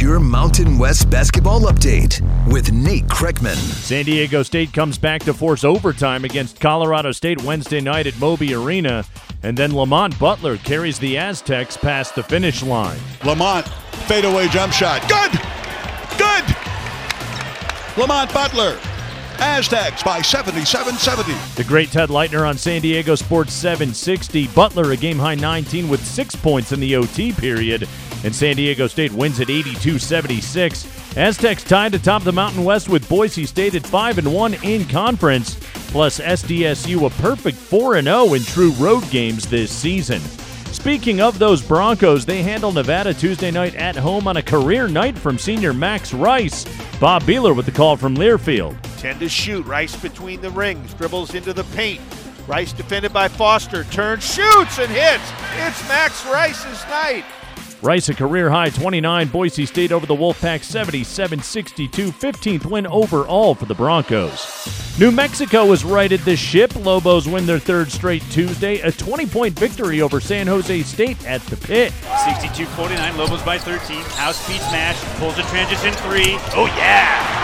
Here's your Mountain West basketball update with Nate Kreckman. San Diego State comes back to force overtime against Colorado State Wednesday night at Moby Arena. And then Lamont Butler carries the Aztecs past the finish line. Lamont, fadeaway jump shot. Good! Good! Lamont Butler. Aztecs by 77 70. The great Ted Leitner on San Diego Sports 760. Butler a game high 19 with six points in the OT period. And San Diego State wins at 82 76. Aztecs tied atop the Mountain West with Boise State at 5 and 1 in conference. Plus, SDSU a perfect 4 0 in true road games this season. Speaking of those Broncos, they handle Nevada Tuesday night at home on a career night from senior Max Rice. Bob Behler with the call from Learfield. 10 to shoot. Rice between the rings, dribbles into the paint. Rice defended by Foster, turns, shoots, and hits. It's Max Rice's night. Rice a career high 29, Boise State over the Wolfpack 77 62, 15th win overall for the Broncos. New Mexico has righted the ship. Lobos win their third straight Tuesday, a 20 point victory over San Jose State at the pit. 62 49, Lobos by 13. House beats Mash, pulls a transition three. Oh, yeah!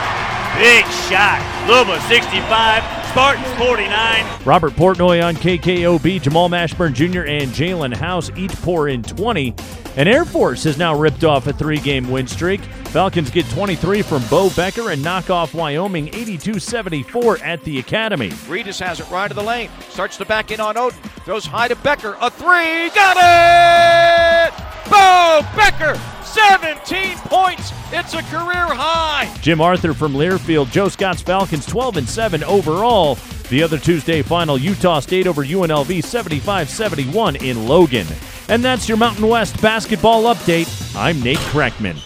Big shot. Lobos 65, Spartans 49. Robert Portnoy on KKOB, Jamal Mashburn Jr. and Jaelen House each pour in 20. And Air Force has now ripped off a three game win streak. Falcons get 23 from Beau Becker and knock off Wyoming 82 74 at the Academy. Regis has it right to the lane. Starts to back in on Oden. Throws high to Becker. A three. Got it! Beau Becker 17 points. It's a career high. Jim Arthur from Learfield, Joe Scott's Falcons 12 and 7 overall. The other Tuesday final, Utah State over UNLV 75 71 in Logan. And that's your Mountain West basketball update. I'm Nate Kreckman.